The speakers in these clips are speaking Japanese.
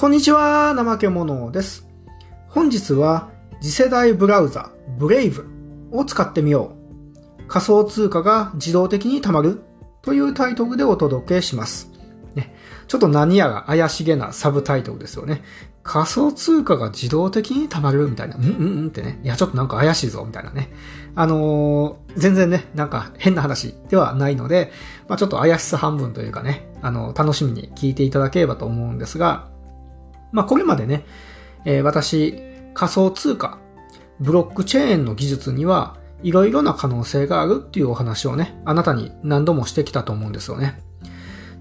こんにちは、怠け者です。本日は次世代ブラウザ、ブレイブを使ってみよう。仮想通貨が自動的に貯まるというタイトルでお届けします。ね、ちょっと何やら怪しげなサブタイトルですよね。仮想通貨が自動的に貯まるみたいな、うんうんうんってね。いや、ちょっとなんか怪しいぞ、みたいなね。あのー、全然ね、なんか変な話ではないので、まあちょっと怪しさ半分というかね、あの、楽しみに聞いていただければと思うんですが、まあこれまでね、えー、私、仮想通貨、ブロックチェーンの技術には、いろいろな可能性があるっていうお話をね、あなたに何度もしてきたと思うんですよね。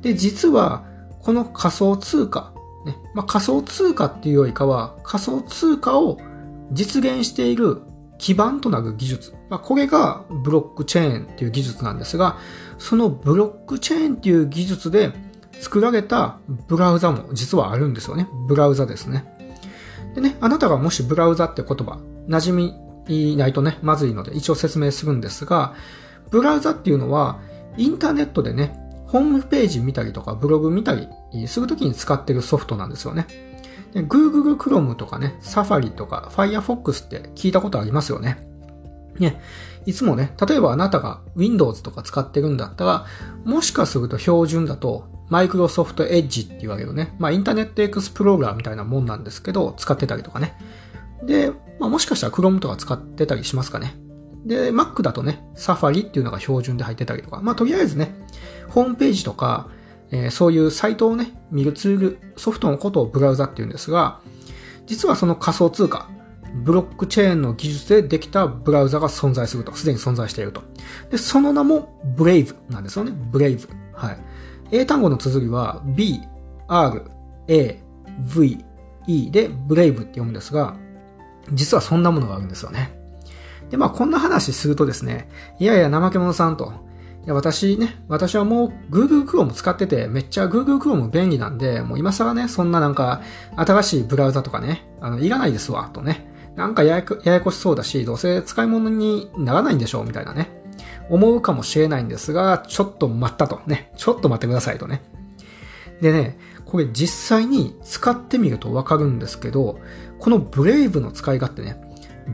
で、実は、この仮想通貨、ねまあ、仮想通貨っていうよりかは仮想通貨を実現している基盤となる技術。まあ、これがブロックチェーンっていう技術なんですが、そのブロックチェーンっていう技術で作られたブラウザも実はあるんですよね。ブラウザですね。でね、あなたがもしブラウザって言葉、馴染みないとね、まずいので一応説明するんですが、ブラウザっていうのはインターネットでね、ホームページ見たりとかブログ見たりするときに使ってるソフトなんですよね。Google Chrome とかね、Safari とか Firefox って聞いたことありますよね。ね、いつもね、例えばあなたが Windows とか使ってるんだったら、もしかすると標準だと Microsoft Edge って言われるね、まあインターネットエクスプローラーみたいなもんなんですけど、使ってたりとかね。で、まあもしかしたら Chrome とか使ってたりしますかね。で、Mac だとね、Safari っていうのが標準で入ってたりとか、まあとりあえずね、ホームページとか、えー、そういうサイトをね、見るツール、ソフトのことをブラウザって言うんですが、実はその仮想通貨、ブロックチェーンの技術でできたブラウザが存在すると、すでに存在していると。で、その名もブレイブなんですよね。ブレイブ。はい。英単語の綴りは B, R, A, V, E でブレイブって読むんですが、実はそんなものがあるんですよね。で、まあこんな話するとですね、いやいや怠け者さんと、いや、私ね、私はもう Google Chrome 使ってて、めっちゃ Google Chrome 便利なんで、もう今更ね、そんななんか、新しいブラウザとかね、あの、いらないですわ、とね。なんかやややこしそうだし、どうせ使い物にならないんでしょう、みたいなね。思うかもしれないんですが、ちょっと待ったと。ね。ちょっと待ってくださいとね。でね、これ実際に使ってみるとわかるんですけど、このブレイブの使い勝手ね、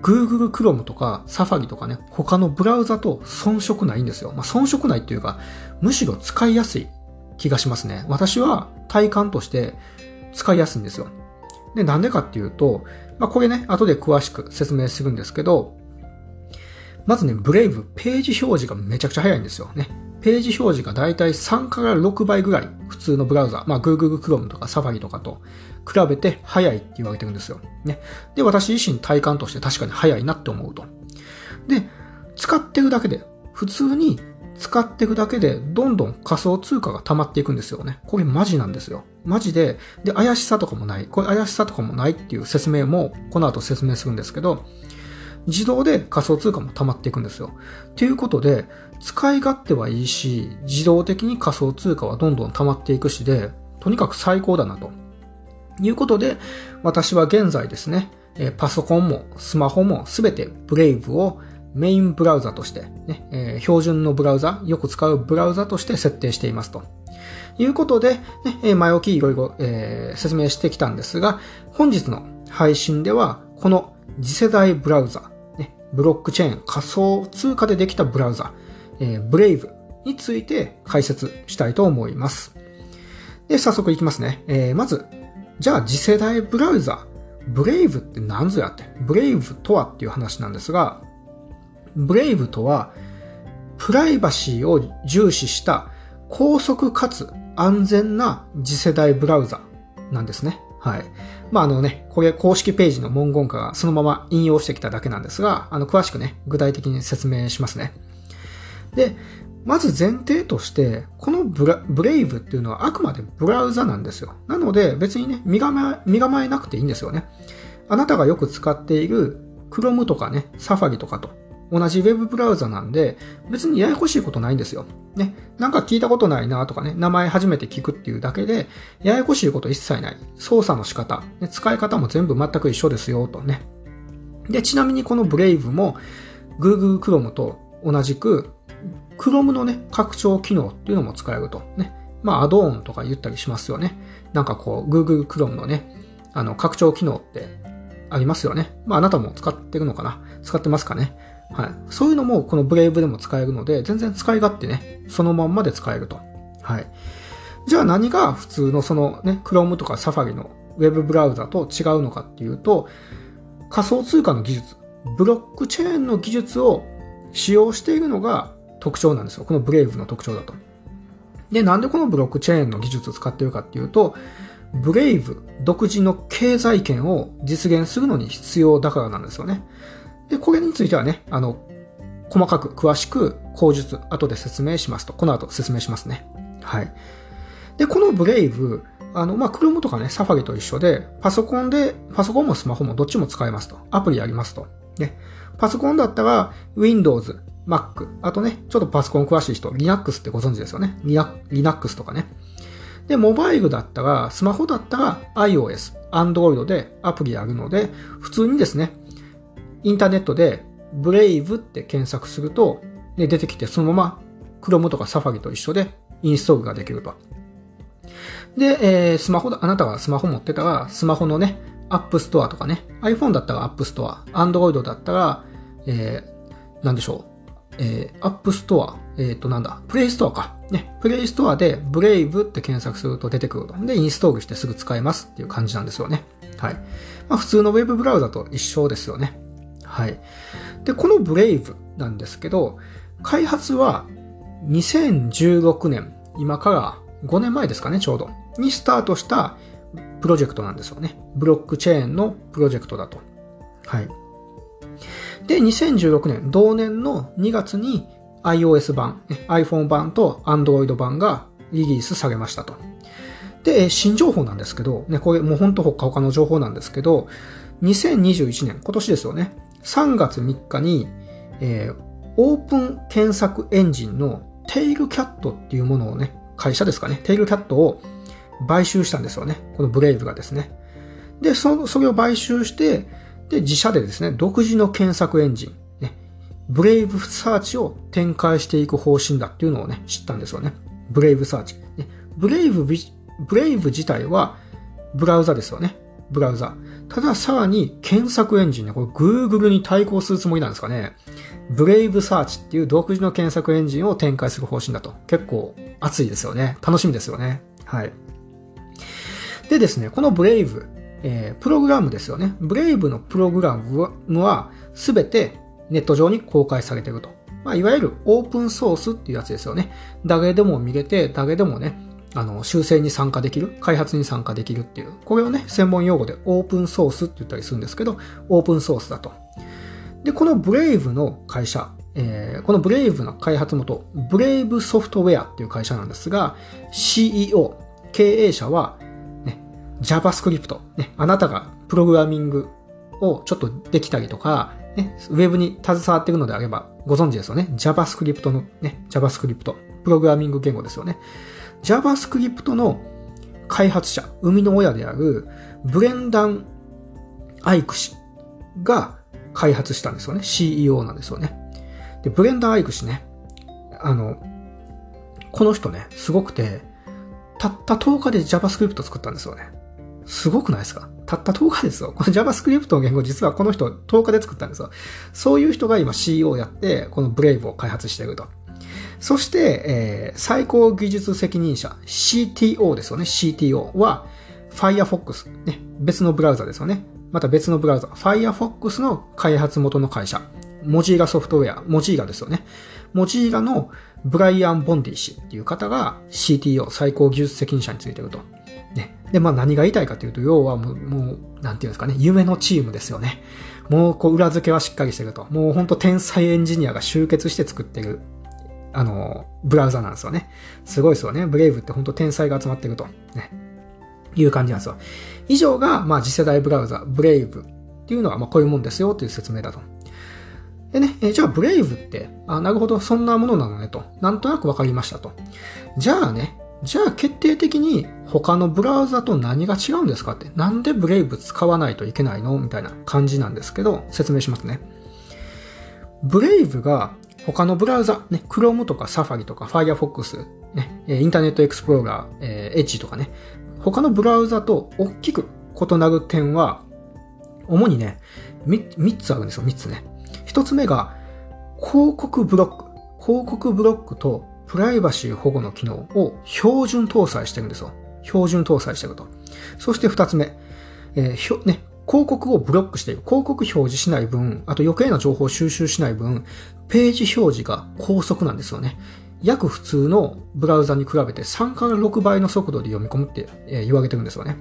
Google Chrome とか Safari とかね、他のブラウザと遜色ないんですよ。まあ、遜色ないっていうか、むしろ使いやすい気がしますね。私は体感として使いやすいんですよ。で、なんでかっていうと、まあ、これね、後で詳しく説明するんですけど、まずね、ブレイブ、ページ表示がめちゃくちゃ早いんですよね。ページ表示がだいたい3から6倍ぐらい、普通のブラウザ、まあ Google Chrome とか Safari とかと比べて早いって言われてるんですよ。ね。で、私自身体感として確かに早いなって思うと。で、使ってるだけで、普通に使ってるだけで、どんどん仮想通貨が溜まっていくんですよね。これマジなんですよ。マジで、で、怪しさとかもない。これ怪しさとかもないっていう説明も、この後説明するんですけど、自動で仮想通貨も溜まっていくんですよ。ということで、使い勝手はいいし、自動的に仮想通貨はどんどん溜まっていくしで、とにかく最高だなと。いうことで、私は現在ですね、パソコンもスマホもすべてブレイブをメインブラウザとして、ねえー、標準のブラウザ、よく使うブラウザとして設定していますと。いうことで、ね、前置きいろいろ、えー、説明してきたんですが、本日の配信では、この次世代ブラウザ、ブロックチェーン、仮想通貨でできたブラウザ、えー、ブレイブについて解説したいと思います。で、早速いきますね。えー、まず、じゃあ次世代ブラウザ、ブレイブって何ぞやって、ブレイブとはっていう話なんですが、ブレイブとは、プライバシーを重視した高速かつ安全な次世代ブラウザなんですね。はい。まあ、あのね、これ公式ページの文言化がそのまま引用してきただけなんですが、あの、詳しくね、具体的に説明しますね。で、まず前提として、このブラブレイブっていうのはあくまでブラウザなんですよ。なので別にね、身構え、身構えなくていいんですよね。あなたがよく使っている Chrome とかね、Safari とかと同じ Web ブラウザなんで、別にややこしいことないんですよ。ね。なんか聞いたことないなとかね、名前初めて聞くっていうだけで、ややこしいこと一切ない。操作の仕方、ね、使い方も全部全く一緒ですよ、とね。で、ちなみにこの Brave も Google Chrome と同じく、Chrome のね、拡張機能っていうのも使えると。ね。まあ、アドオンとか言ったりしますよね。なんかこう、Google Chrome のね、あの、拡張機能ってありますよね。まあ、あなたも使ってるのかな？使ってますかね？はい。そういうのもこの Brave でも使えるので、全然使い勝手ね、そのまんまで使えると。はい。じゃあ何が普通のそのね、Chrome とか Safari の Web ブラウザと違うのかっていうと、仮想通貨の技術、ブロックチェーンの技術を使用しているのが特徴なんですよ。この Brave の特徴だと。で、なんでこのブロックチェーンの技術を使っているかっていうと、ブレイブ独自の経済圏を実現するのに必要だからなんですよね。で、これについてはね、あの、細かく詳しく口述後で説明しますと。この後説明しますね。はい。で、このブレイブ、あの、まあ、Chrome とかね、サファリと一緒で、パソコンで、パソコンもスマホもどっちも使えますと。アプリありますと。ね。パソコンだったら、Windows、Mac、あとね、ちょっとパソコン詳しい人、Linux ってご存知ですよね。Linux とかね。で、モバイルだったら、スマホだったら iOS、Android でアプリあるので、普通にですね、インターネットで Brave って検索すると、ね、出てきてそのまま Chrome とか Safari と一緒でインストールができると。で、えー、スマホだ、あなたがスマホ持ってたら、スマホのね、App Store とかね、iPhone だったら App Store、Android だったら、えー、なんでしょう、えー、App Store、えっ、ー、となんだ、Play Store か。ね、Play Store で Brave って検索すると出てくると。で、インストールしてすぐ使えますっていう感じなんですよね。はい。まあ普通の Web ブラウザと一緒ですよね。はい。で、この Brave なんですけど、開発は2016年、今から5年前ですかね、ちょうど、にスタートしたプロジェクトなんですよね。ブロックチェーンのプロジェクトだと。はい。で、2016年、同年の2月に iOS 版、iPhone 版と Android 版がリリースされましたと。で、新情報なんですけど、ね、これもうほんとほかほかの情報なんですけど、2021年、今年ですよね。3月3日に、えー、オープン検索エンジンのテイルキャットっていうものをね、会社ですかね、テイルキャットを買収したんですよね。このブレイブがですね。で、そ、それを買収して、で、自社でですね、独自の検索エンジン、ね、ブレイブサーチを展開していく方針だっていうのをね、知ったんですよね。ブレイブサーチ。ね、ブレイブ、ブレイブ自体はブラウザですよね。ブラウザ。たださらに検索エンジンね、これ Google に対抗するつもりなんですかね。ブレイブサーチっていう独自の検索エンジンを展開する方針だと。結構熱いですよね。楽しみですよね。はい。でですね、このブレイブ、えー、プログラムですよね。ブレイブのプログラムはすべてネット上に公開されていると。まあ、いわゆるオープンソースっていうやつですよね。誰でも見れて、誰でもね、あの、修正に参加できる、開発に参加できるっていう、これをね、専門用語でオープンソースって言ったりするんですけど、オープンソースだと。で、このブレイブの会社、えー、このブレイブの開発元、ブレイブソフトウェアっていう会社なんですが、CEO、経営者は、ね、JavaScript、ね、あなたがプログラミングをちょっとできたりとか、ね、ウェブに携わっているのであればご存知ですよね。JavaScript のね、JavaScript、プログラミング言語ですよね。JavaScript の開発者、生みの親であるブレンダン・アイク氏が開発したんですよね。CEO なんですよね。で、ブレンダン・アイク氏ね、あの、この人ね、すごくて、たった10日で JavaScript 作ったんですよね。すごくないですか？たった10日ですよ。この JavaScript の言語実はこの人10日で作ったんですよ。そういう人が今 CEO をやって、この Brave を開発していると。そして、えー、最高技術責任者、CTO ですよね。CTO は、Firefox、ね、別のブラウザですよね。また別のブラウザ、Firefox の開発元の会社、モジーラソフトウェア、モジーラですよね。モジーラのブライアン・ボンディ氏っていう方が CTO、最高技術責任者についてると。ね。で、まあ何が言いたいかというと、要はもう、もうなんていうんですかね、夢のチームですよね。もう、こう、裏付けはしっかりしてると。もうほんと天才エンジニアが集結して作ってるあの、ブラウザなんですよね。すごいですよね。ブレイブって本当天才が集まってると。ね。いう感じなんですよ。以上が、まあ次世代ブラウザ、ブレイブっていうのは、まあこういうもんですよという説明だと。でね、えじゃあブレイブって、あ、なるほど、そんなものなのねと。なんとなくわかりましたと。じゃあね、じゃあ決定的に他のブラウザと何が違うんですかって。なんでブレイブ使わないといけないのみたいな感じなんですけど、説明しますね。ブレイブが他のブラウザ、ね、Chrome とか Safari とか Firefox ね、インターネットエクスプローラー、えー、エッジとかね、他のブラウザと大きく異なる点は、主にね、3, つあるんですよ、3つね。1つ目が、広告ブロック。広告ブロックとプライバシー保護の機能を標準搭載してるんですよ。標準搭載してると。そして2つ目、えー、ね、広告をブロックしている。広告表示しない分、あと余計な情報を収集しない分、ページ表示が高速なんですよね。約普通のブラウザに比べて3から6倍の速度で読み込むって言われてるんですよね。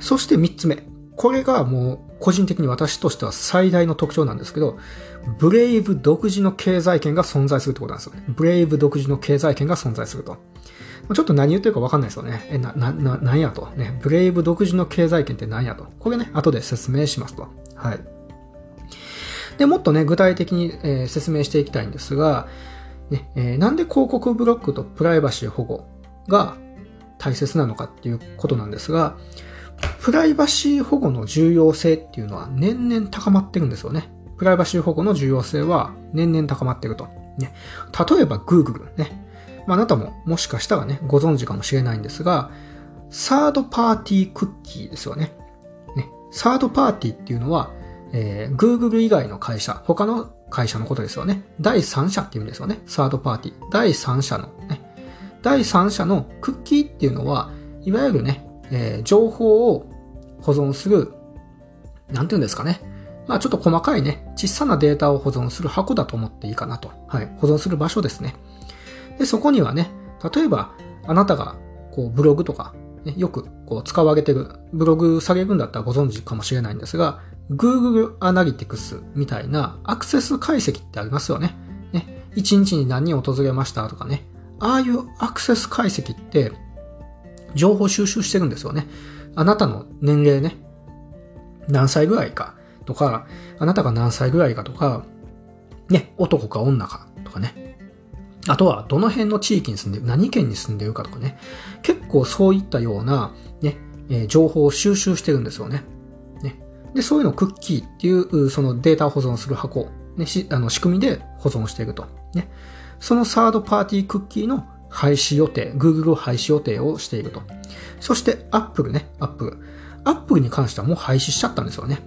そして3つ目。これがもう個人的に私としては最大の特徴なんですけど、ブレイブ独自の経済圏が存在するってことなんですよね。ブレイブ独自の経済圏が存在すると。ちょっと何言ってるかわかんないですよね。え、な、な、な、なんやと。ね。ブレイブ独自の経済圏って何やと。これね、後で説明しますと。はい。で、もっとね、具体的に、えー、説明していきたいんですが、ねえー、なんで広告ブロックとプライバシー保護が大切なのかっていうことなんですが、プライバシー保護の重要性っていうのは年々高まってるんですよね。プライバシー保護の重要性は年々高まってると。ね、例えば Google ね。まあ、あなたももしかしたらね、ご存知かもしれないんですが、サードパーティークッキーですよね。ねサードパーティーっていうのは、えー、Google 以外の会社、他の会社のことですよね。第三者っていうんですよね。サードパーティー。第三者のね。第三者のクッキーっていうのは、いわゆるね、えー、情報を保存する、なんていうんですかね。まあちょっと細かいね、小さなデータを保存する箱だと思っていいかなと。はい。保存する場所ですね。で、そこにはね、例えば、あなたが、こう、ブログとか、ね、よく、こう、使われてる、ブログ下げるんだったらご存知かもしれないんですが、Google Analytics みたいなアクセス解析ってありますよね。ね。1日に何人訪れましたとかね。ああいうアクセス解析って、情報収集してるんですよね。あなたの年齢ね。何歳ぐらいかとか、あなたが何歳ぐらいかとか、ね、男か女かとかね。あとは、どの辺の地域に住んでる、何県に住んでるかとかね。結構そういったような、ね、えー、情報を収集してるんですよね。で、そういうのをクッキーっていう、そのデータを保存する箱、ね、しあの仕組みで保存していると。ね。そのサードパーティークッキーの廃止予定、Google 廃止予定をしていると。そして Apple ね、Apple。Apple に関してはもう廃止しちゃったんですよね。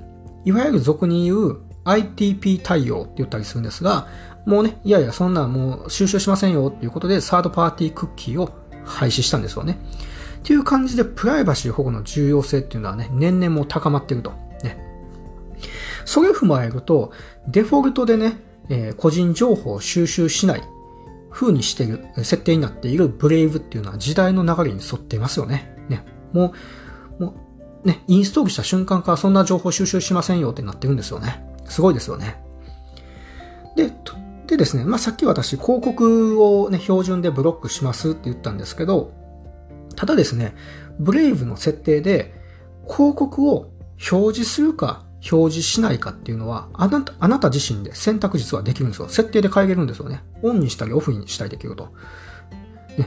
いわゆる俗に言う ITP 対応って言ったりするんですが、もうね、いやいや、そんなもう収集しませんよっていうことで、サードパーティークッキーを廃止したんですよね。っていう感じで、プライバシー保護の重要性っていうのはね、年々もう高まっていると。それを踏まえると、デフォルトでね、えー、個人情報を収集しない風にしている、設定になっているブレイブっていうのは時代の流れに沿っていますよね。ね。もう、もう、ね、インストールした瞬間からそんな情報収集しませんよってなってるんですよね。すごいですよね。で、でですね、まあ、さっき私広告をね、標準でブロックしますって言ったんですけど、ただですね、ブレイブの設定で広告を表示するか表示しないかっていうのは、あなた、あなた自身で選択実はできるんですよ。設定で変えれるんですよね。オンにしたりオフにしたりできると。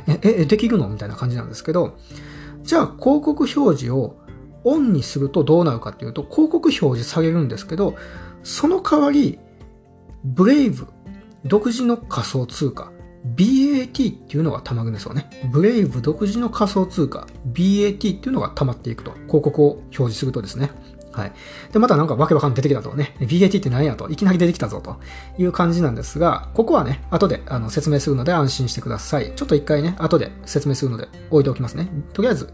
え、え、できるの？みたいな感じなんですけど、じゃあ広告表示をオンにするとどうなるかっていうと、広告表示されるんですけど、その代わり、ブレイブ、独自の仮想通貨、BAT っていうのが溜まるんですよね。ブレイブ独自の仮想通貨、BAT っていうのが溜まっていくと。広告を表示するとですね。はい。で、またなんかわけわかん出てきたとね、BAT って何やと、いきなり出てきたぞという感じなんですが、ここはね、後であの説明するので安心してください。ちょっと一回ね、後で説明するので置いておきますね。とりあえず、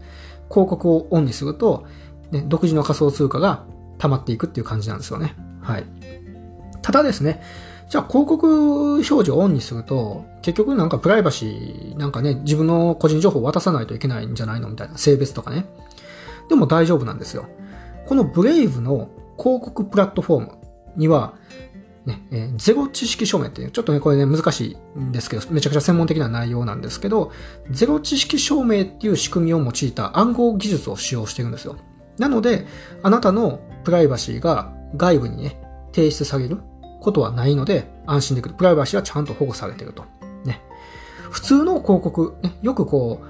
広告をオンにすると、ね、独自の仮想通貨が溜まっていくっていう感じなんですよね。はい。ただですね、じゃあ広告表示をオンにすると、結局なんかプライバシー、なんかね、自分の個人情報を渡さないといけないんじゃないのみたいな、性別とかね。でも大丈夫なんですよ。このブレイブの広告プラットフォームには、ね、えー、ゼロ知識証明っていう、ちょっとね、これね、難しいんですけど、めちゃくちゃ専門的な内容なんですけど、ゼロ知識証明っていう仕組みを用いた暗号技術を使用してるんですよ。なので、あなたのプライバシーが外部にね、提出されることはないので、安心できる。プライバシーはちゃんと保護されてると。ね。普通の広告、ね、よくこう、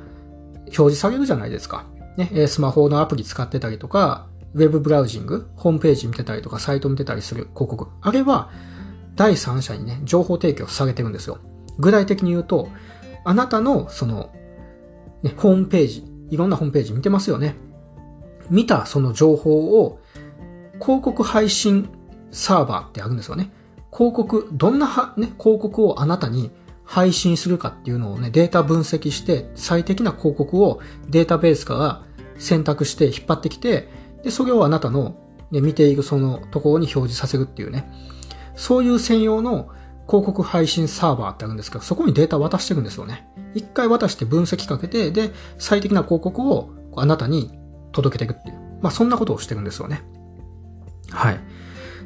表示されるじゃないですか。ね、スマホのアプリ使ってたりとか、ウェブブラウジング、ホームページ見てたりとか、サイト見てたりする広告。あれは、第三者にね、情報提供されてるんですよ。具体的に言うと、あなたの、その、ね、ホームページ、いろんなホームページ見てますよね。見たその情報を、広告配信サーバーってあるんですよね。広告、どんな、ね、広告をあなたに配信するかっていうのをね、データ分析して、最適な広告をデータベースから選択して引っ張ってきて、で、それをあなたの、ね、見ているそのところに表示させるっていうね。そういう専用の広告配信サーバーってあるんですけど、そこにデータ渡してるんですよね。一回渡して分析かけて、で、最適な広告をあなたに届けていくっていう。まあ、そんなことをしてるんですよね。はい。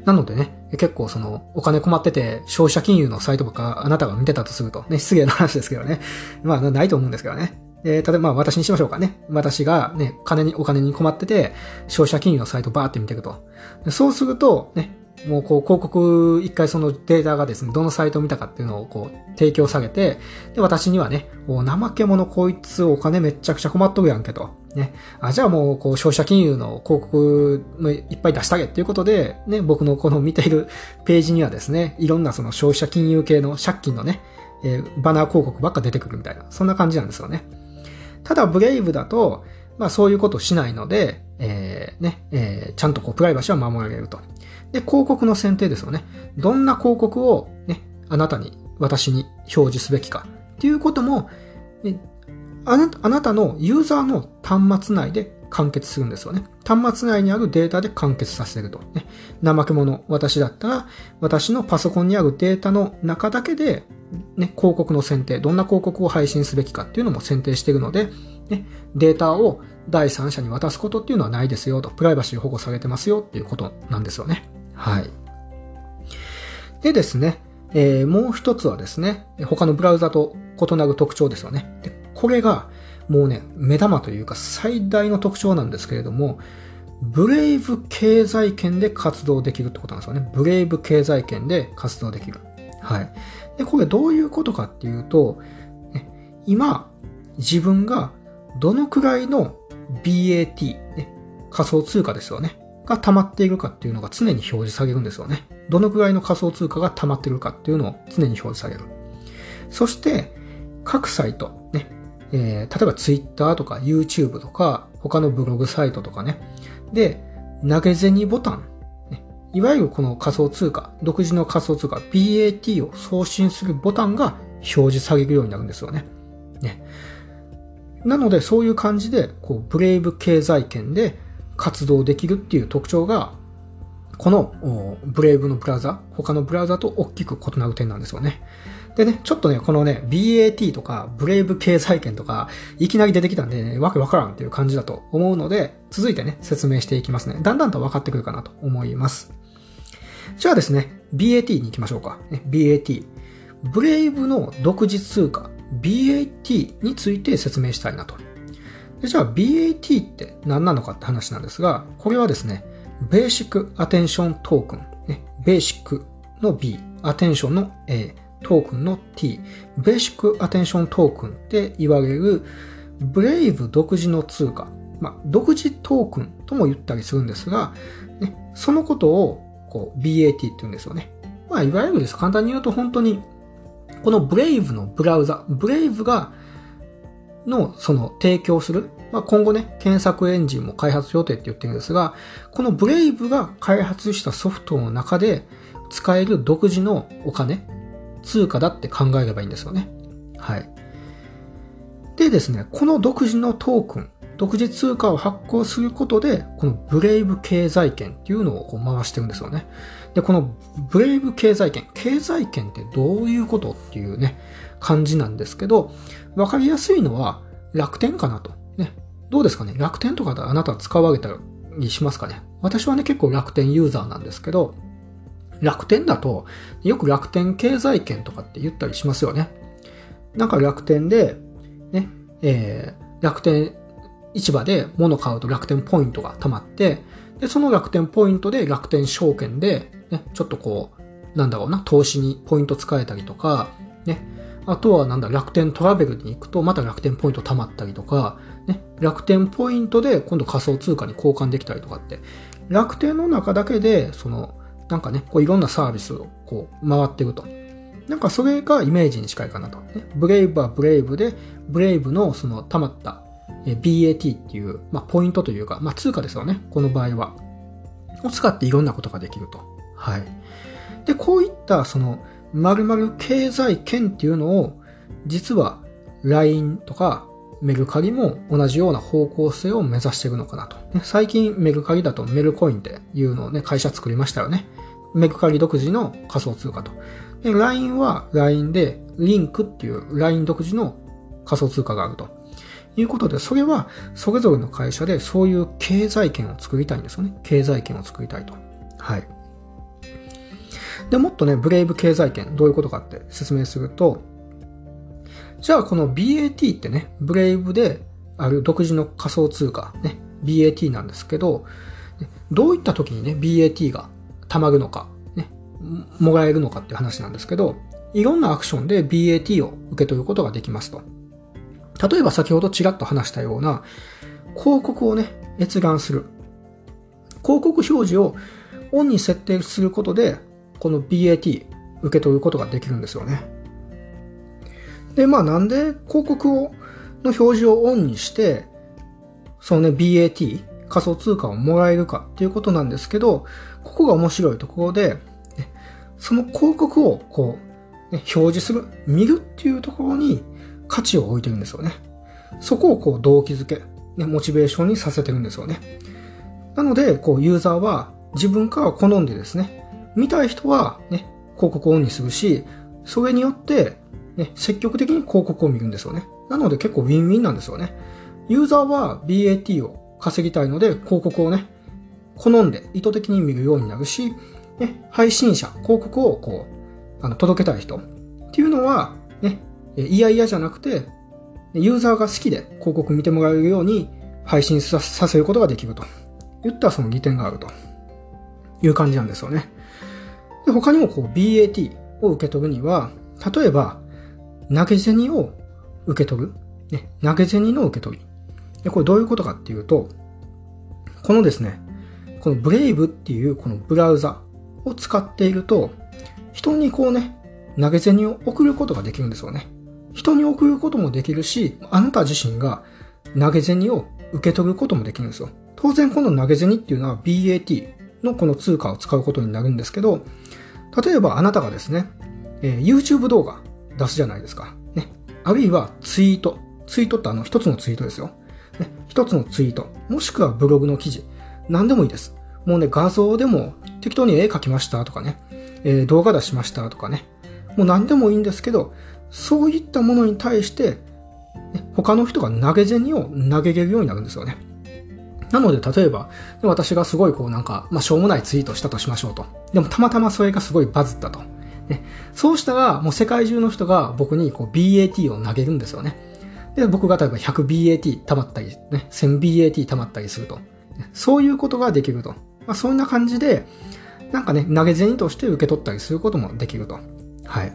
なのでね、結構その、お金困ってて、消費者金融のサイトとかあなたが見てたとすると、ね、失礼な話ですけどね。まあ、ないと思うんですけどね。えー、例えばまあ私にしましょうかね。私がね、金に、お金に困ってて、消費者金融のサイトバーって見ていくと。そうすると、ね、もうこう広告一回そのデータがですね、どのサイトを見たかっていうのをこう提供下げて、で、私にはね、お怠け者こいつお金めっちゃくちゃ困っとるやんけと。ね。あ、じゃあもうこう消費者金融の広告もいっぱい出してあげっていうことで、ね、僕のこの見ているページにはですね、いろんなその消費者金融系の借金のね、えー、バナー広告ばっか出てくるみたいな、そんな感じなんですよね。ただ、ブレイブだと、まあそういうことしないので、えー、ね、えー、ちゃんとこうプライバシーは守られると。で、広告の選定ですよね。どんな広告をね、あなたに、私に表示すべきかっていうことも、ね、あなあなたのユーザーの端末内で完結するんですよね。端末内にあるデータで完結させると。ね、怠け者、私だったら、私のパソコンにあるデータの中だけで、ね、広告の選定、どんな広告を配信すべきかっていうのも選定しているので、ね、データを第三者に渡すことっていうのはないですよと、プライバシー保護されてますよっていうことなんですよね。はい。でですね、えー、もう一つはですね、他のブラウザと異なる特徴ですよね。でこれが、もうね、目玉というか最大の特徴なんですけれども、ブレイブ経済圏で活動できるってことなんですよね。ブレイブ経済圏で活動できる。はい。で、これどういうことかっていうと、ね、今、自分がどのくらいの BAT、ね、仮想通貨ですよね。が溜まっているかっていうのが常に表示されるんですよね。どのくらいの仮想通貨が溜まっているかっていうのを常に表示される。そして、各サイト、えー、例えば Twitter とか YouTube とか、他のブログサイトとかね。で、投げ銭ボタン、ね、いわゆるこの仮想通貨、独自の仮想通貨 BAT を送信するボタンが表示されるようになるんですよね。ね。なので、そういう感じで、こう、ブレイブ経済圏で、活動できるっていう特徴が、このブレイブのブラウザ、他のブラウザと大きく異なる点なんですよね。でね、ちょっとね、このね、BAT とか、ブレイブ経済圏とか、いきなり出てきたんで、ね、わけわからんっていう感じだと思うので、続いてね、説明していきますね。だんだんと分かってくるかなと思います。じゃあですね、BAT に行きましょうか。BAT。ブレイブの独自通貨、BAT について説明したいなとでじゃあ BAT って何なのかって話なんですが、これはですね、ベーシックアテンショントークン、ね、ベーシックの B、アテンションの A、トークンの T、ベーシックアテンショントークンって言われる、ブレイブ独自の通貨、まあ、独自トークンとも言ったりするんですが、ね、そのことをこう BAT って言うんですよね。まあ、いわゆるです。簡単に言うと本当に、このブレイブのブラウザ、ブレイブがのその提供する、まあ、今後ね、検索エンジンも開発予定って言ってるんですが、このブレイブが開発したソフトの中で使える独自のお金、通貨だって考えればいいんですよね。はい。でですね、この独自のトークン、独自通貨を発行することで、このブレイブ経済圏っていうのをこう回してるんですよね。で、このブレイブ経済圏、経済圏ってどういうことっていうね、感じなんですけど、わかりやすいのは楽天かなと。ね。どうですかね？楽天とかであなたは使われたりしますかね？私はね、結構楽天ユーザーなんですけど、楽天だと、よく楽天経済圏とかって言ったりしますよね。なんか楽天で、ね、えー、楽天市場で物買うと楽天ポイントが溜まって、で、その楽天ポイントで楽天証券で、ね、ちょっとこう、なんだろうな、投資にポイント使えたりとか、ね、あとはなんだ、楽天トラベルに行くと、また楽天ポイント貯まったりとか、ね、楽天ポイントで今度仮想通貨に交換できたりとかって、楽天の中だけで、その、なんかね、こういろんなサービスをこう回ってると。なんかそれがイメージに近いかなと。ブレイブはブレイブで、ブレイブのその溜まった BAT っていう、まあ、ポイントというか、まあ、通貨ですよね。この場合は。を使っていろんなことができると。はい。で、こういったその、〇〇経済圏っていうのを、実は LINE とかメルカリも同じような方向性を目指しているのかなと。最近メルカリだとメルコインっていうのをね、会社作りましたよね。メルカリ独自の仮想通貨と。で、LINE は LINE でリンクっていう LINE 独自の仮想通貨があると。いうことで、それはそれぞれの会社でそういう経済圏を作りたいんですよね。経済圏を作りたいと。はい。で、もっとね、ブレイブ経済圏、どういうことかって説明すると、じゃあこの BAT ってね、ブレイブである独自の仮想通貨、ね、BAT なんですけど、どういった時にね、BAT が溜まるのか、ね、もらえるのかっていう話なんですけど、いろんなアクションで BAT を受け取ることができますと。例えば先ほどちらっと話したような、広告をね、閲覧する。広告表示をオンに設定することで、この BAT 受け取ることができるんですよね。で、まあなんで広告をの表示をオンにして、そのね、BAT、仮想通貨をもらえるかっていうことなんですけど、ここが面白いところで、その広告をこう、ね、表示する、見るっていうところに価値を置いてるんですよね。そこをこう動機づけ、ね、モチベーションにさせてるんですよね。なので、こうユーザーは自分から好んでですね、見たい人はね、広告をオンにするし、それによってね、積極的に広告を見るんですよね。なので結構ウィンウィンなんですよね。ユーザーは BAT を稼ぎたいので広告をね、好んで意図的に見るようになるし、ね、配信者、広告をこう、あの、届けたい人っていうのは、ね、いやいやじゃなくて、ユーザーが好きで広告見てもらえるように配信させることができると。言ったらその利点があるという感じなんですよね。で他にもこう BAT を受け取るには、例えば投げ銭を受け取る。ね、投げ銭の受け取り。で、これどういうことかっていうと、このですね、このブレイブっていうこのブラウザを使っていると、人にこうね、投げ銭を送ることができるんですよね。人に送ることもできるし、あなた自身が投げ銭を受け取ることもできるんですよ。当然この投げ銭っていうのは BAT のこの通貨を使うことになるんですけど、例えばあなたがですね、えー、YouTube 動画出すじゃないですか。ね。あるいはツイート。ツイートってあの一つのツイートですよ。ね。一つのツイート。もしくはブログの記事。何でもいいです。もうね、画像でも適当に絵描きましたとかね。えー、動画出しましたとかね。もう何でもいいんですけど、そういったものに対して、ね、他の人が投げ銭を投げれるようになるんですよね。なので、例えば、私がすごいこうなんか、まあ、しょうもないツイートしたとしましょうと。でも、たまたまそれがすごいバズったと。ね、そうしたら、もう世界中の人が僕にこう BAT を投げるんですよね。で、僕が例えば 100BAT 溜まったり、ね、1000BAT 溜まったりすると。そういうことができると。まあ、そんな感じで、なんかね、投げ銭として受け取ったりすることもできると。はい。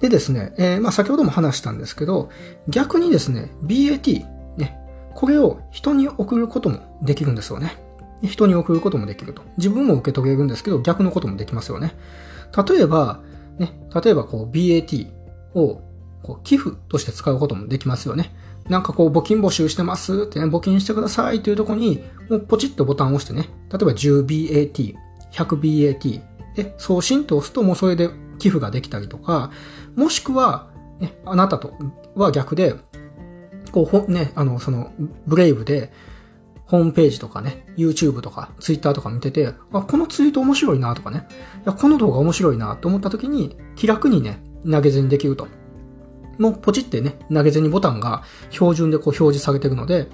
でですね、えー、まあ先ほども話したんですけど、逆にですね、BAT、ね、これを人に送ることもできるんですよね。人に送ることもできると。自分も受け取れるんですけど、逆のこともできますよね。例えば、ね、例えばこう BAT をこう寄付として使うこともできますよね。なんかこう募金募集してますってね、募金してくださいっていうところに、もうポチッとボタンを押してね、例えば 10BAT、100BAT で送信と押すともうそれで寄付ができたりとか、もしくは、ね、あなたとは逆で、こう、ね、あの、その、ブレイブで、ホームページとかね、YouTube とか Twitter とか見てて、あ、このツイート面白いなとかね、いや、この動画面白いなと思った時に、気楽にね、投げ銭できると。もうポチってね、投げ銭ボタンが標準でこう表示されてるので、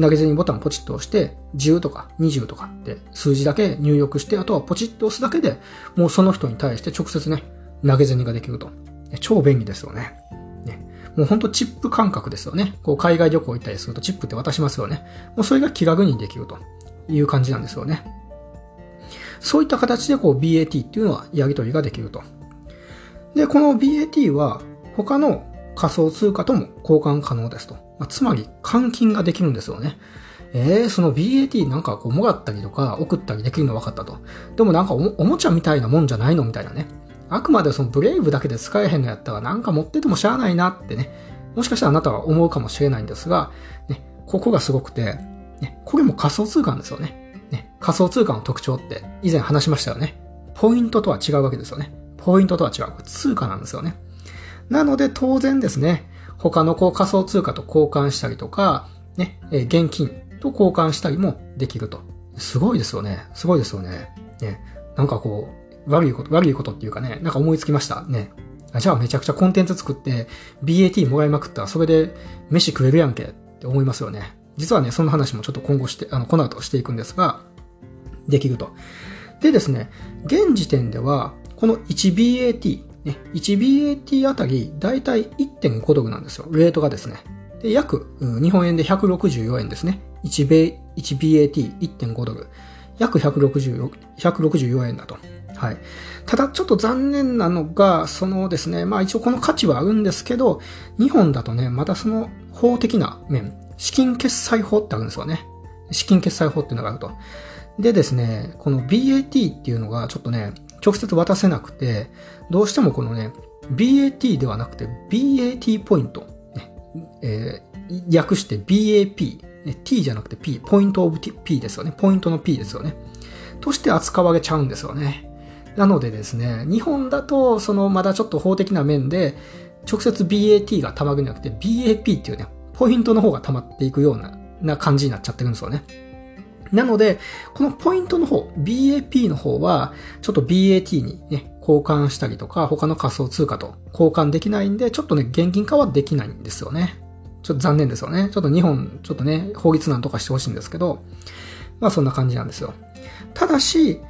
投げ銭ボタンポチッと押して、10とか20とかって数字だけ入力して、あとはポチッと押すだけで、もうその人に対して直接ね、投げ銭ができると。超便利ですよね。もうほんとチップ感覚ですよね。こう海外旅行行ったりするとチップって渡しますよね。もうそれが気軽にできるという感じなんですよね。そういった形でこう BAT っていうのはやり取りができると。で、この BAT は他の仮想通貨とも交換可能ですと。まあ、つまり換金ができるんですよね。えー、その BAT なんかこうもらったりとか送ったりできるの分かったと。でもなんかおもちゃみたいなもんじゃないのみたいなね。あくまでそのブレイブだけで使えへんのやったらなんか持っててもしゃあないなってね、もしかしたらあなたは思うかもしれないんですが、ね、ここがすごくて、ね、これも仮想通貨なんですよね。ね、仮想通貨の特徴って以前話しましたよね。ポイントとは違うわけですよね。ポイントとは違う。通貨なんですよね。なので当然ですね、他のこう仮想通貨と交換したりとか、ね、え現金と交換したりもできると。すごいですよね。すごいですよね。ね、なんかこう、悪いこと、悪いことっていうかね、なんか思いつきました。ね。じゃあめちゃくちゃコンテンツ作って BAT もらいまくったらそれで飯食えるやんけって思いますよね。実はね、そんな話もちょっと今後して、あの、この後していくんですが、できると。でですね、現時点では、この 1BAT、ね、1BAT あたり、だいたい1.5ドルなんですよ。レートがですね。で、約、日本円で164円ですね。1BAT1.5 ドル。約164円だと。はい。ただちょっと残念なのが、そのですね、まあ一応この価値はあるんですけど、日本だとね、またその法的な面、資金決済法ってあるんですよね。資金決済法っていうのがあると。でですね、この BAT っていうのがちょっとね、直接渡せなくて、どうしてもこのね、BAT ではなくて BAT ポイント、ねえー、略して BAP、ね、T じゃなくて P、ポイントオブ P ですよね。ポイントの P ですよね。として扱われちゃうんですよね。なのでですね、日本だと、そのまだちょっと法的な面で、直接 BAT が溜まるんじゃなくて BAP っていうね、ポイントの方が溜まっていくようなな感じになっちゃってるんですよね。なので、このポイントの方、BAP の方は、ちょっと BAT にね、交換したりとか、他の仮想通貨と交換できないんで、ちょっとね、現金化はできないんですよね。ちょっと残念ですよね。ちょっと日本、ちょっとね、法律なんとかしてほしいんですけど、まあそんな感じなんですよ。ただし、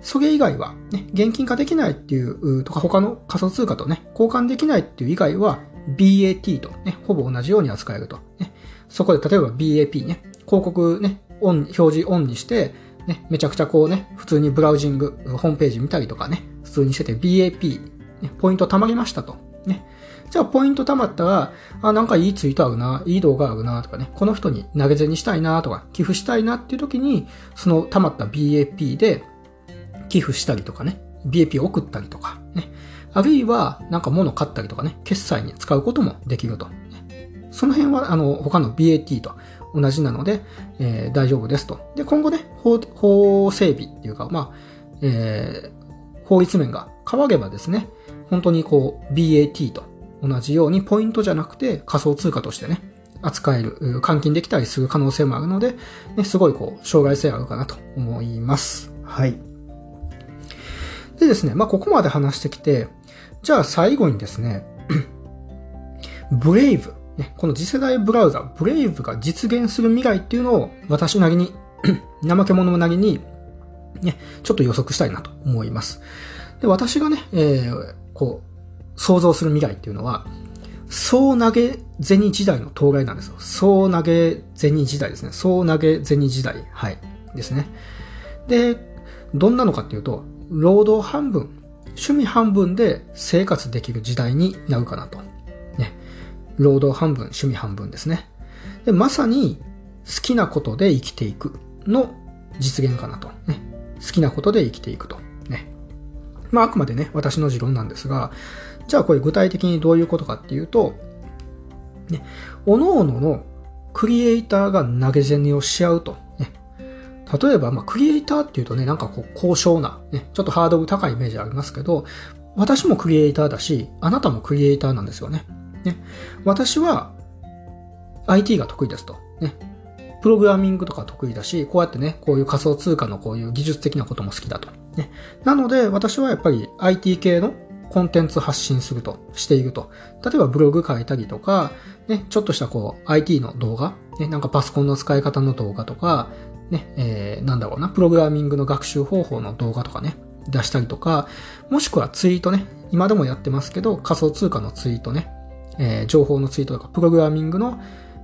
それ以外は、ね、現金化できないっていう、とか他の仮想通貨とね、交換できないっていう以外は、BAT とね、ほぼ同じように扱えると。ね、そこで例えば BAP ね、広告ね、オン、表示オンにして、ね、めちゃくちゃこうね、普通にブラウジング、ホームページ見たりとかね、普通にしてて BAP、ね、ポイント貯まりましたと。ね。じゃあポイント貯まったら、あ、なんかいいツイートあるな、いい動画あるなとかね、この人に投げ銭したいなとか、寄付したいなっていう時に、その貯まった BAP で寄付したりとかね、BAP を送ったりとか、ね。あるいは、なんか物買ったりとかね、決済に使うこともできると。その辺は、あの、他の BAT と同じなので、えー、大丈夫ですと。で、今後ね、法、法整備っていうか、まあ、えー、法律面が変わればですね、本当にこう、BAT と同じようにポイントじゃなくて仮想通貨としてね、扱える、換金できたりする可能性もあるので、ね、すごいこう、将来性あるかなと思います。はい。でですね、まあ、ここまで話してきて、じゃあ最後にですね、ブレイブ。ね、この次世代ブラウザ、ブレイブが実現する未来っていうのを私なりに、怠け者なりに、ね、ちょっと予測したいなと思います。で、私がね、えー、こう、想像する未来っていうのは、総投げ銭時代の到来なんですよ。総投げ銭時代ですね。総投げ銭時代。はい。ですね。で、どんなのかっていうと、労働半分、趣味半分で生活できる時代になるかなと。ね労働半分、趣味半分ですね。で、まさに好きなことで生きていくの実現かなと。ね。好きなことで生きていくと。ね。まあ、あくまでね、私の持論なんですが、じゃあこれ具体的にどういうことかっていうと、ね、各々のクリエイターが投げ銭をし合うと。例えば、まあ、クリエイターっていうとね、なんかこう、高尚な、ね、ちょっとハードル高いイメージありますけど、私もクリエイターだし、あなたもクリエイターなんですよね。ね、私は IT が得意ですと。ね、プログラミングとか得意だし、こうやってね、こういう仮想通貨のこういう技術的なことも好きだと。ね、なので、私はやっぱり IT 系のコンテンツ発信すると、していると。例えばブログ書いたりとか、ね、ちょっとしたこう IT の動画、ね、なんかパソコンの使い方の動画とか、ね、えー、なんだろうな、プログラミングの学習方法の動画とかね、出したりとか、もしくはツイートね、今でもやってますけど、仮想通貨のツイートね、えー、情報のツイートとか、プログラミングの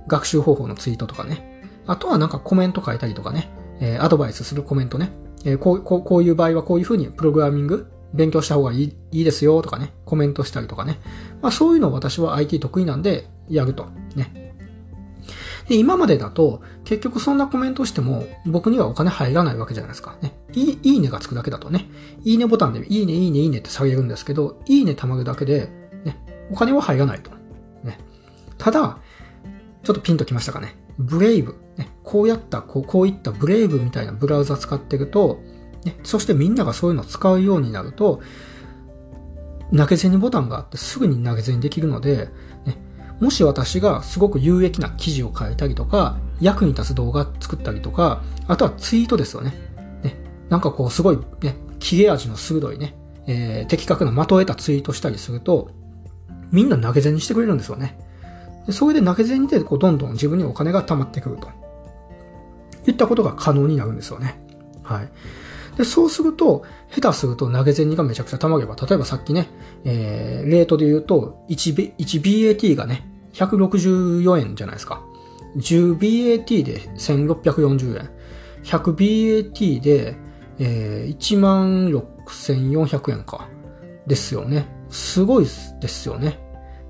学習方法のツイートとかね。あとはなんかコメント書いたりとかね。えー、アドバイスするコメントね。えー、こう、こう、こういう場合はこういうふうにプログラミング勉強した方がいいいいですよとかね。コメントしたりとかね。まあそういうのを私は IT 得意なんでやると。ね。で、今までだと、結局そんなコメントしても、僕にはお金入らないわけじゃないですか。ね。いい、いいねがつくだけだとね。いいねボタンで、いいね、いいね、いいねって下げるんですけど、いいね貯まるだけで、ね、お金は入らないと。ね。ただ、ちょっとピンときましたかね。ブレイブ。ね、こうやった、こう、こういったブレイブみたいなブラウザ使ってると、ね、そしてみんながそういうのを使うようになると、投げ銭ボタンがあってすぐに投げ銭できるので、ね、もし私がすごく有益な記事を書いたりとか、役に立つ動画作ったりとか、あとはツイートですよね。ねなんかこうすごいね、切れ味の鋭いね、えー、的確な的を得たツイートしたりすると、みんな投げ銭にしてくれるんですよね。でそれで投げ銭でこうどんどん自分にお金が溜まってくると。いったことが可能になるんですよね。はい。で、そうすると、下手すると投げ銭がめちゃくちゃ溜まれば、例えばさっきね、えー、レートで言うと1、1BAT がね、164円じゃないですか。10BAT で1640円。100BAT で、えー、16,400円か。ですよね。すごいですよね。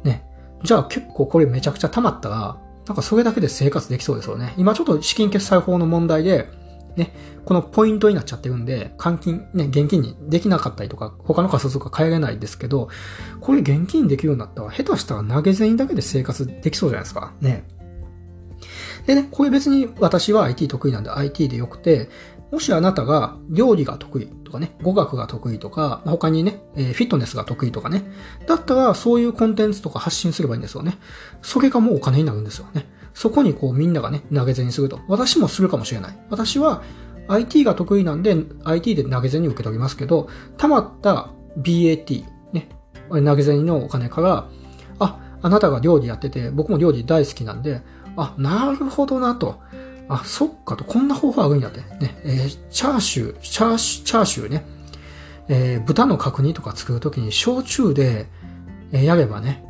ね。じゃあ結構これめちゃくちゃ溜まったら、なんかそれだけで生活できそうですよね。今ちょっと資金決済法の問題で、ね、このポイントになっちゃってるんで、換金、ね、現金にできなかったりとか、他の仮想通貨変えれないですけど、これ現金できるようになったら、下手したら投げ銭だけで生活できそうじゃないですか。ね。でね、これ別に私は IT 得意なんで IT でよくて、もしあなたが料理が得意とかね、語学が得意とか、他にね、えー、フィットネスが得意とかね、だったらそういうコンテンツとか発信すればいいんですよね。それがもうお金になるんですよね。そこにこうみんながね、投げ銭すると。私もするかもしれない。私は IT が得意なんで IT で投げ銭受け取りますけど、溜まった BAT、ね、投げ銭のお金から、あ、あなたが料理やってて、僕も料理大好きなんで、あ、なるほどなと。あ、そっかと、こんな方法あるんやって。ね、えー、チャーシュー、チャーシュー、チャーシューね。えー、豚の角煮とか作るときに焼酎で、えー、やればね、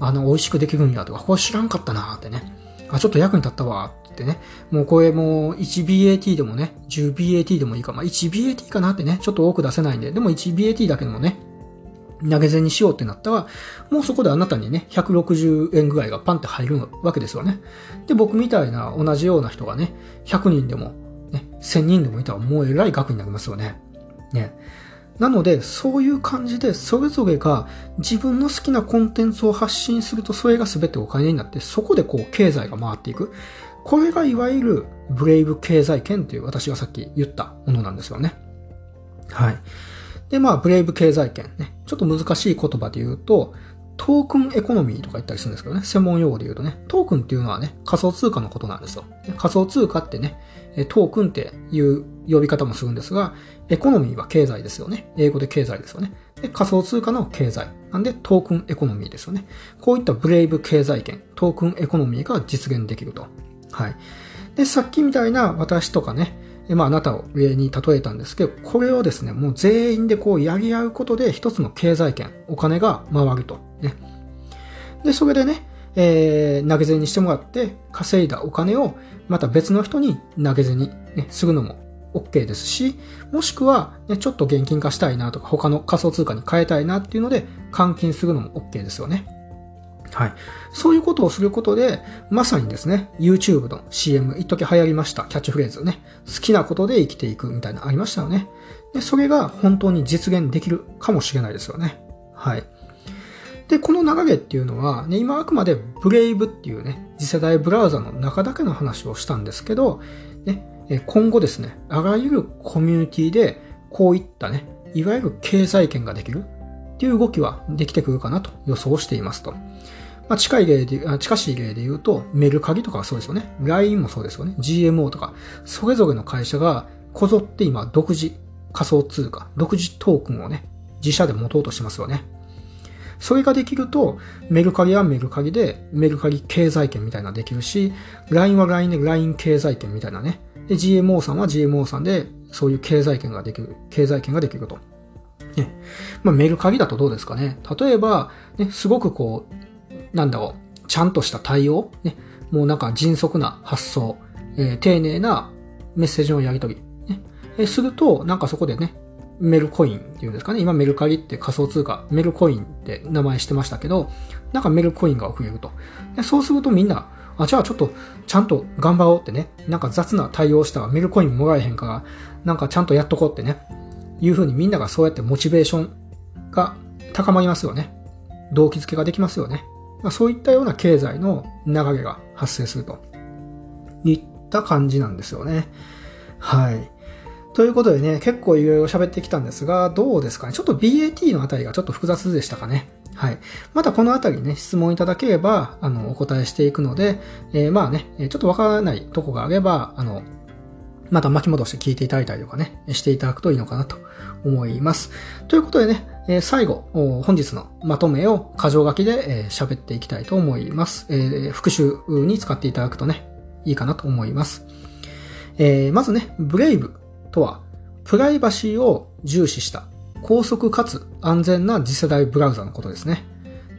あの、美味しくできるんやとか、これ知らんかったなーってね。あ、ちょっと役に立ったわってね。もうこれもう 1BAT でもね、10BAT でもいいか。まあ 1BAT かなってね、ちょっと多く出せないんで。でも 1BAT だけでもね、投げ銭にしようってなったら、もうそこであなたにね、160円ぐらいがパンって入るわけですよね。で、僕みたいな同じような人がね、100人でも、ね、1000人でもいたらもうえらい額になりますよね。ね。なので、そういう感じで、それぞれが自分の好きなコンテンツを発信すると、それが全てお金になって、そこでこう、経済が回っていく。これがいわゆる、ブレイブ経済圏という私がさっき言ったものなんですよね。はい。で、まあ、ブレイブ経済圏ね。ちょっと難しい言葉で言うと、トークンエコノミーとか言ったりするんですけどね。専門用語で言うとね。トークンっていうのはね、仮想通貨のことなんですよ。仮想通貨ってね、トークンっていう呼び方もするんですが、エコノミーは経済ですよね。英語で経済ですよね。で仮想通貨の経済。なんでトークンエコノミーですよね。こういったブレイブ経済圏、トークンエコノミーが実現できると。はい。で、さっきみたいな私とかね、まああなたを例に例えたんですけど、これをですね、もう全員でこうやり合うことで一つの経済圏、お金が回ると。ね。で、それでね、えー、投げ銭にしてもらって稼いだお金をまた別の人に投げ銭、ね、するのも OK ですし、もしくは、ね、ちょっと現金化したいなとか他の仮想通貨に変えたいなっていうので換金するのも OK ですよね。はい。そういうことをすることで、まさにですね、YouTube の CM、一時流行りましたキャッチフレーズね、好きなことで生きていくみたいなありましたよね。で、それが本当に実現できるかもしれないですよね。はい。で、この流れっていうのは、ね、今あくまでブレイブっていうね、次世代ブラウザの中だけの話をしたんですけど、ね、今後ですね、あらゆるコミュニティでこういったね、いわゆる経済圏ができるっていう動きはできてくるかなと予想していますと。まあ、近い例で、近しい例で言うと、メルカリとかそうですよね。LINE もそうですよね。GMO とか、それぞれの会社がこぞって今独自仮想通貨、独自トークンをね、自社で持とうとしますよね。それができると、メルカリはメルカリで、メルカリ経済圏みたいなできるし、LINE は LINE で LINE 経済圏みたいなね。で、GMO さんは GMO さんで、そういう経済圏ができる、経済圏ができると。ね。まあ、メルカリだとどうですかね。例えば、ね、すごくこう、なんだろう、ちゃんとした対応、ね、もうなんか迅速な発想、えー、丁寧なメッセージのやり取り、ね、えー、すると、なんかそこでね、メルコインっていうんですかね。今メルカリって仮想通貨、メルコインって名前してましたけど、なんかメルコインが送れると。でそうするとみんな、あ、じゃあちょっとちゃんと頑張ろうってね、なんか雑な対応したらメルコインもらえへんから、なんかちゃんとやっとこうってね、いうふうにみんながそうやってモチベーションが高まりますよね。動機づけができますよね。まあ、そういったような経済の流れが発生するといった感じなんですよね。はい。ということでね、結構いろいろ喋ってきたんですが、どうですかね？ちょっと BAT のあたりがちょっと複雑でしたかね？はい。またこのあたりね、質問いただければ、あの、お答えしていくので、えー、まあね、ちょっとわからないとこがあれば、あの、また巻き戻して聞いていただいたりとかね、していただくといいのかなと思います。ということでね、え最後、本日のまとめを箇条書きで喋、っていきたいと思います、え復習に使っていただくとね、いいかなと思います。えまずね、ブレイブとは、プライバシーを重視した高速かつ安全な次世代ブラウザのことですね。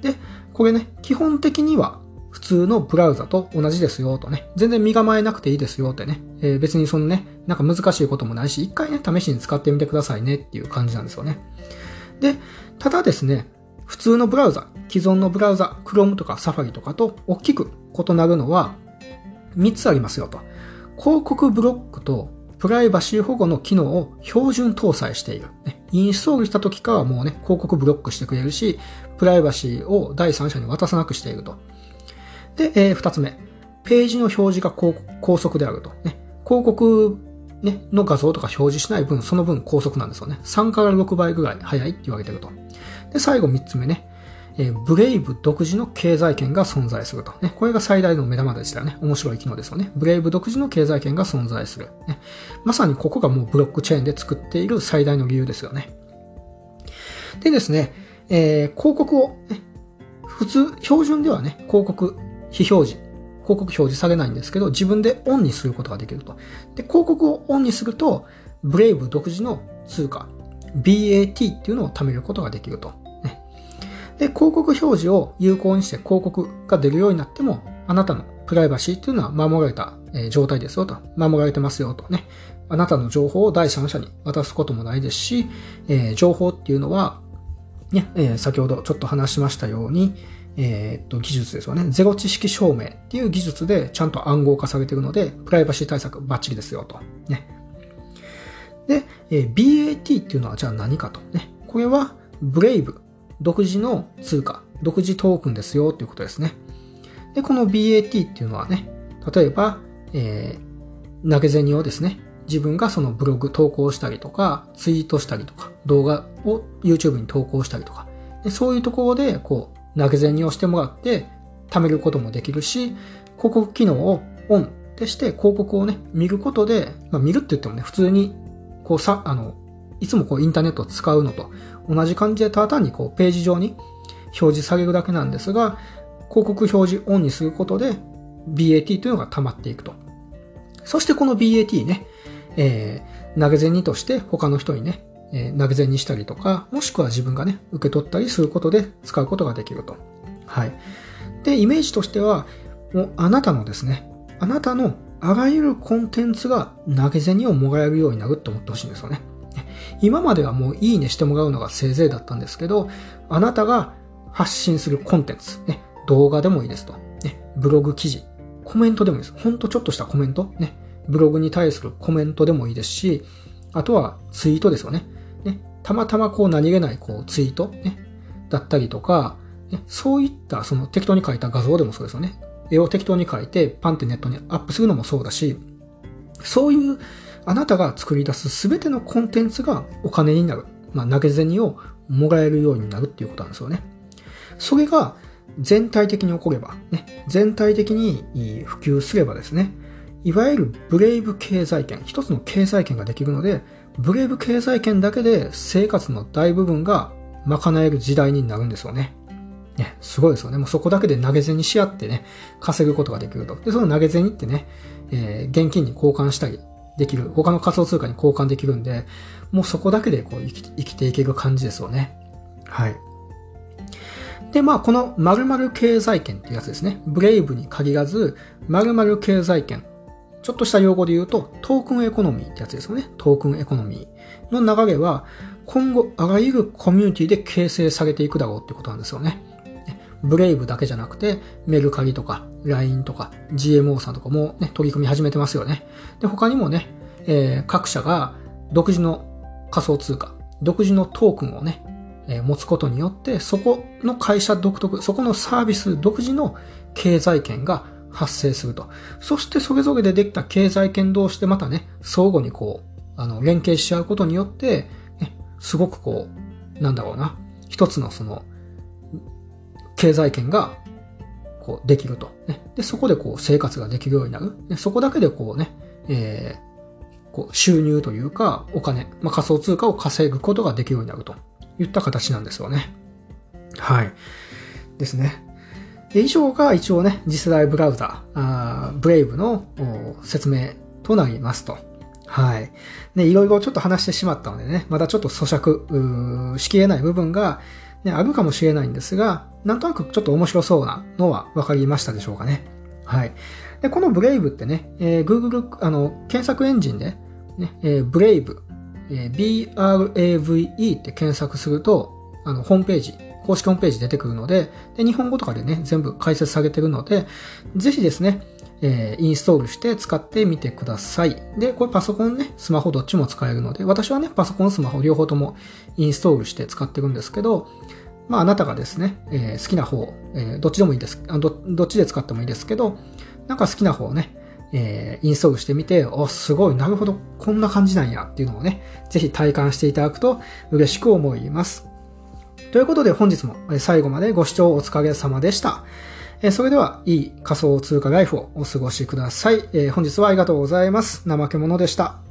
で、これね、基本的には普通のブラウザと同じですよとね、全然身構えなくていいですよってね、えー、別にそのね、なんか難しいこともないし、一回ね、試しに使ってみてくださいねっていう感じなんですよね。で、ただですね、普通のブラウザ、既存のブラウザ、Chrome とか Safari とかと大きく異なるのは3つありますよと。広告ブロックとプライバシー保護の機能を標準搭載している。インストールした時からもうね、広告ブロックしてくれるし、プライバシーを第三者に渡さなくしていると。で、えー、二つ目。ページの表示が高速であると。ね、広告、ね、の画像とか表示しない分、その分高速なんですよね。3から6倍ぐらい速いって言われてると。で、最後三つ目ね。え、ブレイブ独自の経済圏が存在すると。ね、これが最大の目玉でしたよね。面白い機能ですよね。ブレイブ独自の経済圏が存在する。ね、まさにここがもうブロックチェーンで作っている最大の理由ですよね。でですね、えー、広告を、ね、普通、標準ではね、広告非表示、広告表示されないんですけど、自分でオンにすることができると。で、広告をオンにすると、ブレイブ独自の通貨、BAT っていうのを貯めることができると。ね、で、広告表示を有効にして広告が出るようになっても、あなたのプライバシーっていうのは守られた状態ですよと。守られてますよとね。あなたの情報を第三者に渡すこともないですし、えー、情報っていうのは、ね、えー、先ほどちょっと話しましたように、えー、っと、技術ですよね。ゼロ知識証明っていう技術でちゃんと暗号化されているので、プライバシー対策バッチリですよと。ね。で、えー、BAT っていうのはじゃあ何かと。ね。これは、ブレイブ、独自の通貨、独自トークンですよということですね。で、この BAT っていうのはね、例えば、えー、投げ銭をですね、自分がそのブログ投稿したりとか、ツイートしたりとか、動画を YouTube に投稿したりとか、でそういうところで、こう、投げ銭をしてもらって貯めることもできるし、広告機能をオンってして広告をね、見ることで、まあ見るって言ってもね、普通に、こうさ、あの、いつもこうインターネットを使うのと同じ感じでただ単にこうページ上に表示されるだけなんですが、広告表示オンにすることで BAT というのが溜まっていくと。そしてこの BAT ね、えー、投げ銭にとして他の人にね、え投げ銭にしたりとか、もしくは自分がね、受け取ったりすることで使うことができると。はい。で、イメージとしては、もうあなたのですね、あなたのあらゆるコンテンツが投げ銭をもらえるようになると思ってほしいんですよね。今まではもういいねしてもらうのがせいぜいだったんですけど、あなたが発信するコンテンツ、ね、動画でもいいですと、ね、ブログ記事、コメントでもいいです。ほんとちょっとしたコメント、ね、ブログに対するコメントでもいいですし、あとはツイートですよね。たまたまこう何気ないこうツイート、ね、だったりとか、ね、そういったその適当に書いた画像でもそうですよね。絵を適当に書いてパンってネットにアップするのもそうだし、そういうあなたが作り出すすべてのコンテンツがお金になる。まあ、投げ銭をもらえるようになるっていうことなんですよね。それが全体的に起これば、ね、全体的に普及すればですね、いわゆるブレイブ経済圏、一つの経済圏ができるので、ブレイブ経済圏だけで生活の大部分が賄える時代になるんですよね。ね、すごいですよね。もうそこだけで投げ銭し合ってね、稼ぐことができると。で、その投げ銭ってね、えー、現金に交換したりできる。他の仮想通貨に交換できるんで、もうそこだけでこう生き生きていける感じですよね。はい。で、まあ、この〇〇経済圏っていうやつですね。ブレイブに限らず、〇〇経済圏ちょっとした用語で言うと、トークンエコノミーってやつですよね。トークンエコノミーの流れは、今後、あらゆるコミュニティで形成されていくだろうってことなんですよね。ブレイブだけじゃなくて、メルカリとか、LINE とか、GMO さんとかもね、取り組み始めてますよね。で、他にもね、えー、各社が独自の仮想通貨、独自のトークンをね、えー、持つことによって、そこの会社独特、そこのサービス独自の経済圏が発生すると。そしてそれぞれでできた経済圏同士でまたね、相互にこう、あの、連携し合うことによって、ね、すごくこう、なんだろうな、一つのその、経済圏が、こう、できると。ね、で、そこでこう、生活ができるようになる。ね、そこだけでこうね、えー、こう、収入というか、お金、まあ、仮想通貨を稼ぐことができるようになるといった形なんですよね。はい。ですね。以上が一応ね、次世代ブラウザー、ブレイブの説明となりますと。はい。ね、いろいろちょっと話してしまったのでね、まだちょっと咀嚼しきれない部分が、ね、あるかもしれないんですが、なんとなくちょっと面白そうなのは分かりましたでしょうかね。はい。で、このブレイブってね、えー、Google、あの、検索エンジンで、ね、えー、ブレイブ、えー、B-R-A-V-E って検索すると、あの、ホームページ、公式ホームページ出てくるので、で、日本語とかでね、全部解説されてるので、ぜひですね、えー、インストールして使ってみてください。で、これパソコンね、スマホどっちも使えるので、私はね、パソコン、スマホ両方ともインストールして使ってるんですけど、まあ、あなたがですね、えー、好きな方、えー、どっちでもいいですあど。どっちで使ってもいいですけど、なんか好きな方をね、えー、インストールしてみて、お、すごい、なるほど、こんな感じなんやっていうのをね、ぜひ体感していただくと嬉しく思います。ということで本日も最後までご視聴お疲れ様でした。それでは、いい仮想通貨ライフをお過ごしください。本日はありがとうございます。怠け者でした。